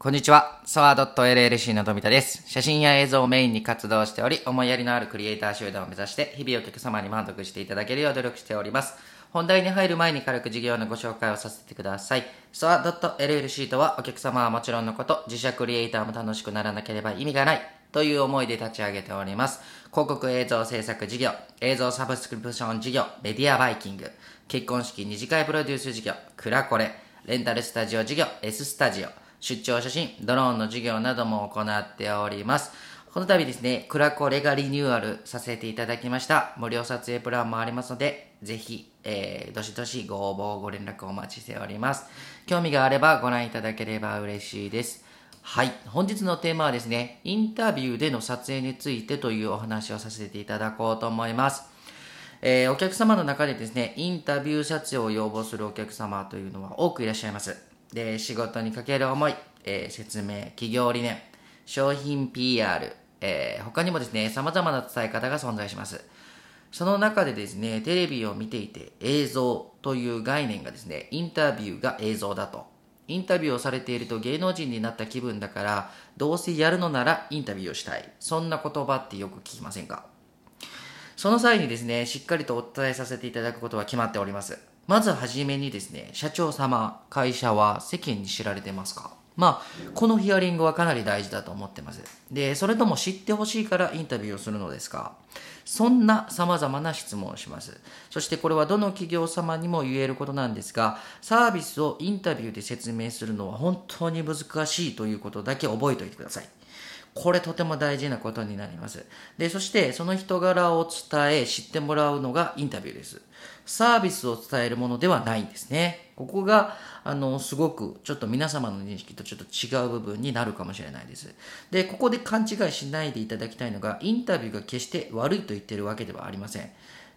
こんにちは。ソア .llc の富田です。写真や映像をメインに活動しており、思いやりのあるクリエイター集団を目指して、日々お客様に満足していただけるよう努力しております。本題に入る前に軽く事業のご紹介をさせてください。ソア .llc とはお客様はもちろんのこと、自社クリエイターも楽しくならなければ意味がない。という思いで立ち上げております。広告映像制作事業、映像サブスクリプション事業、メディアバイキング、結婚式二次会プロデュース事業、クラコレ、レンタルスタジオ事業、S スタジオ、出張写真、ドローンの事業なども行っております。この度ですね、クラコレがリニューアルさせていただきました。無料撮影プランもありますので、ぜひ、えー、どしどしご応募、ご連絡お待ちしております。興味があればご覧いただければ嬉しいです。はい。本日のテーマはですね、インタビューでの撮影についてというお話をさせていただこうと思います。えーお客様の中でですね、インタビュー撮影を要望するお客様というのは多くいらっしゃいます。で、仕事にかける思い、えー説明、企業理念、商品 PR、えー他にもですね、様々な伝え方が存在します。その中でですね、テレビを見ていて映像という概念がですね、インタビューが映像だと。インタビューをされていると芸能人になった気分だから、どうせやるのならインタビューをしたい。そんな言葉ってよく聞きませんか？その際にですね、しっかりとお伝えさせていただくことは決まっております。まずはじめにですね、社長様、会社は世間に知られてますか？まあ、このヒアリングはかなり大事だと思ってます。で、それとも知ってほしいからインタビューをするのですか？そんな様々な質問をします。そしてこれはどの企業様にも言えることなんですが、サービスをインタビューで説明するのは本当に難しいということだけ覚えておいてください。これとても大事なことになります。で、そしてその人柄を伝え知ってもらうのがインタビューです。サービスを伝えるものではないんですね。ここが、あの、すごくちょっと皆様の認識とちょっと違う部分になるかもしれないです。で、ここで勘違いしないでいただきたいのが、インタビューが決して悪いと言ってるわけではありません。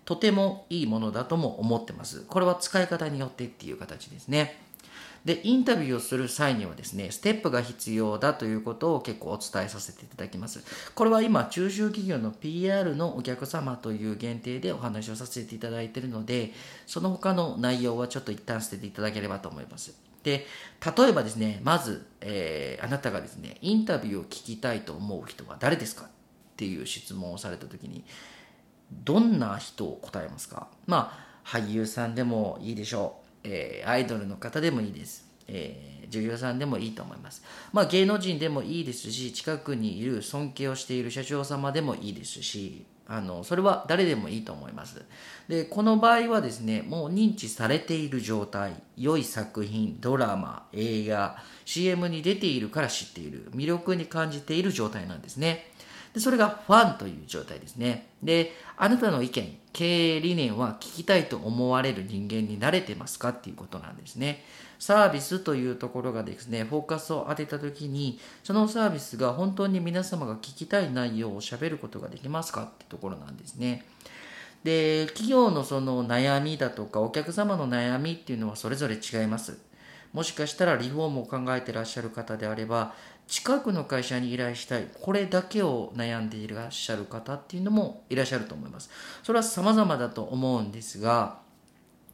とてもいいものだとも思ってます。これは使い方によってっていう形ですね。で、インタビューをする際にはですね、ステップが必要だということを結構お伝えさせていただきます。これは今、中小企業の PR のお客様という限定でお話をさせていただいているので、その他の内容はちょっと一旦捨てていただければと思います。で、例えばですね、まず、えーあなたがですね、インタビューを聞きたいと思う人は誰ですかっていう質問をされたときに、どんな人を答えますか？まあ俳優さんでもいいでしょう、えーアイドルの方でもいいです、えー女優さんでもいいと思います。まあ芸能人でもいいですし近くにいる尊敬をしている社長様でもいいですしあのそれは誰でもいいと思います。でこの場合はですねもう認知されている状態良い作品ドラマ映画 CM に出ているから知っている魅力に感じている状態なんですね。でそれがファンという状態ですね。で、あなたの意見、経営理念は聞きたいと思われる人間に慣れてますかっていうことなんですね。サービスというところがですね、フォーカスを当てたときに、そのサービスが本当に皆様が聞きたい内容を喋ることができますかってところなんですね。で、企業のその悩みだとか、お客様の悩みっていうのはそれぞれ違います。もしかしたらリフォームを考えてらっしゃる方であれば、近くの会社に依頼したい、これだけを悩んでいらっしゃる方っていうのもいらっしゃると思います。それは様々だと思うんですが、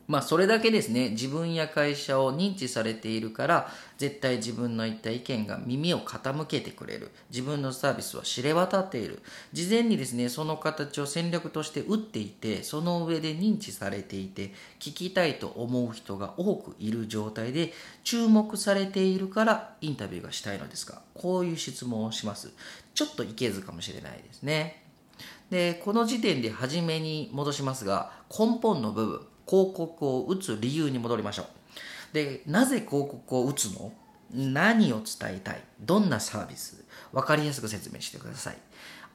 まあそれだけですね、自分や会社を認知されているから、絶対自分の言った意見が耳を傾けてくれる。自分のサービスは知れ渡っている。事前にですね、その形を戦略として打っていて、その上で認知されていて、聞きたいと思う人が多くいる状態で、注目されているからインタビューがしたいのですが、こういう質問をします。ちょっといけずかもしれないですね。でこの時点で初めに戻しますが根本の部分広告を打つ理由に戻りましょう。でなぜ広告を打つの？何を伝えたい？どんなサービス？分かりやすく説明してください。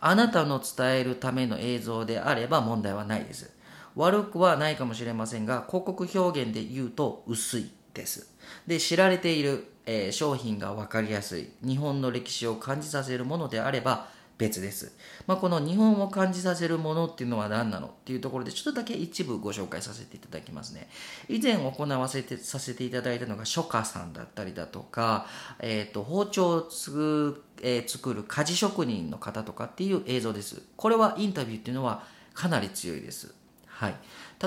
あなたの伝えるための映像であれば問題はないです。悪くはないかもしれませんが広告表現で言うと薄いです。で知られている、えー商品が分かりやすい。日本の歴史を感じさせるものであれば別です、まあ、この日本を感じさせるものっていうのは何なのっていうところでちょっとだけ一部ご紹介させていただきますね。以前行わせてさせていただいたのが書家さんだったりだとか、えー、と包丁をつぐ、えー作る鍛冶職人の方とかっていう映像です。これはインタビューっていうのはかなり強いです。はい。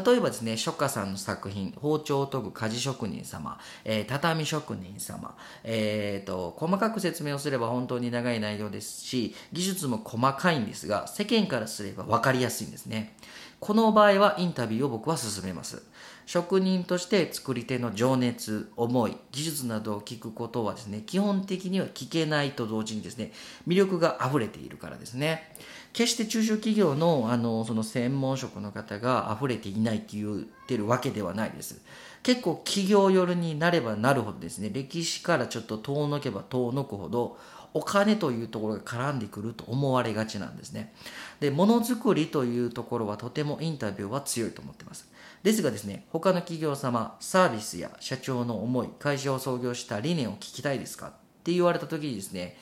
例えばですね、初夏さんの作品、包丁を研ぐ鍛冶職人様、えー、畳職人様、えーと、細かく説明をすれば本当に長い内容ですし、技術も細かいんですが、世間からすれば分かりやすいんですね。この場合はインタビューを僕は進めます。職人として作り手の情熱、思い、技術などを聞くことはですね、基本的には聞けないと同時にですね、魅力が溢れているからですね。決して中小企業のあのその専門職の方が溢れていないって言ってるわけではないです。結構企業寄りになればなるほどですね、歴史からちょっと遠のけば遠のくほど、お金というところが絡んでくると思われがちなんですね。で、ものづくりというところはとてもインタビューは強いと思ってます。ですがですね、他の企業様、サービスや社長の思い、会社を創業した理念を聞きたいですかって言われた時にですね、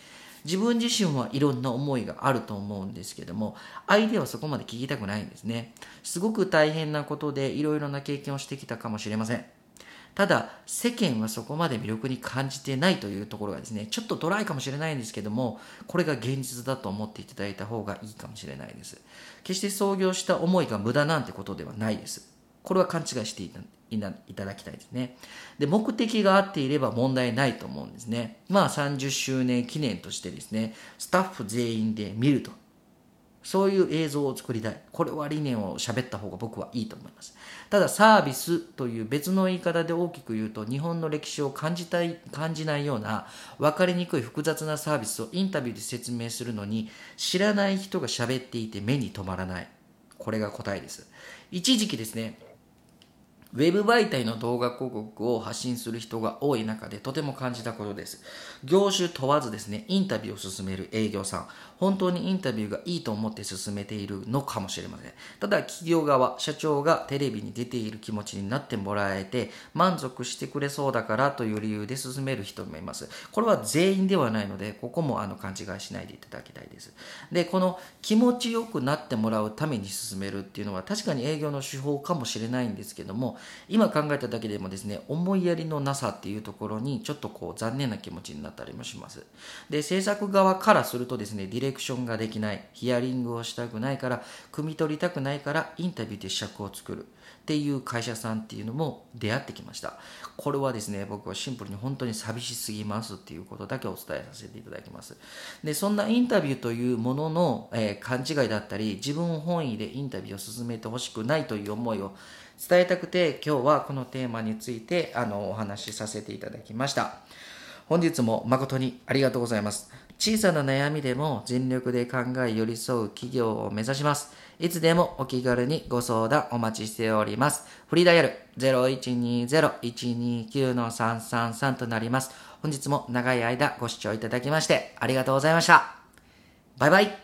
自分自身はいろんな思いがあると思うんですけども相手はそこまで聞きたくないんですねすごく大変なことでいろいろな経験をしてきたかもしれませんただ世間はそこまで魅力に感じてないというところがですねちょっとドライかもしれないんですけどもこれが現実だと思っていただいた方がいいかもしれないです決して創業した思いが無駄なんてことではないですこれは勘違いしていたいただきたいですね。で、目的が合っていれば問題ないと思うんですね。まあ30周年記念としてですね、スタッフ全員で見ると。そういう映像を作りたい。これは理念を喋った方が僕はいいと思います。ただサービスという別の言い方で大きく言うと日本の歴史を感じたい、感じないような分かりにくい複雑なサービスをインタビューで説明するのに知らない人が喋っていて目に留まらない。これが答えです。一時期ですね、ウェブ媒体の動画広告を発信する人が多い中でとても感じたことです。業種問わずですね、インタビューを進める営業さん、本当にインタビューがいいと思って進めているのかもしれません。ただ、企業側、社長がテレビに出ている気持ちになってもらえて、満足してくれそうだからという理由で進める人もいます。これは全員ではないので、ここもあの勘違いしないでいただきたいです。で、この気持ちよくなってもらうために進めるっていうのは確かに営業の手法かもしれないんですけども、今考えただけでもですね思いやりのなさっていうところにちょっとこう残念な気持ちになったりもします。で制作側からするとですねディレクションができない。ヒアリングをしたくないから汲み取りたくないからインタビューで尺を作る。っていう会社さんっていうのも出会ってきました。これはですね僕はシンプルに本当に寂しすぎますっていうことだけお伝えさせていただきます。でそんなインタビューというものの、えー、勘違いだったり自分本位でインタビューを進めてほしくないという思いを伝えたくて今日はこのテーマについてあのお話しさせていただきました。本日も誠にありがとうございます。小さな悩みでも全力で考え寄り添う企業を目指します。いつでもお気軽にご相談お待ちしております。フリーダイヤル0120-129-333となります。本日も長い間ご視聴いただきましてありがとうございました。バイバイ。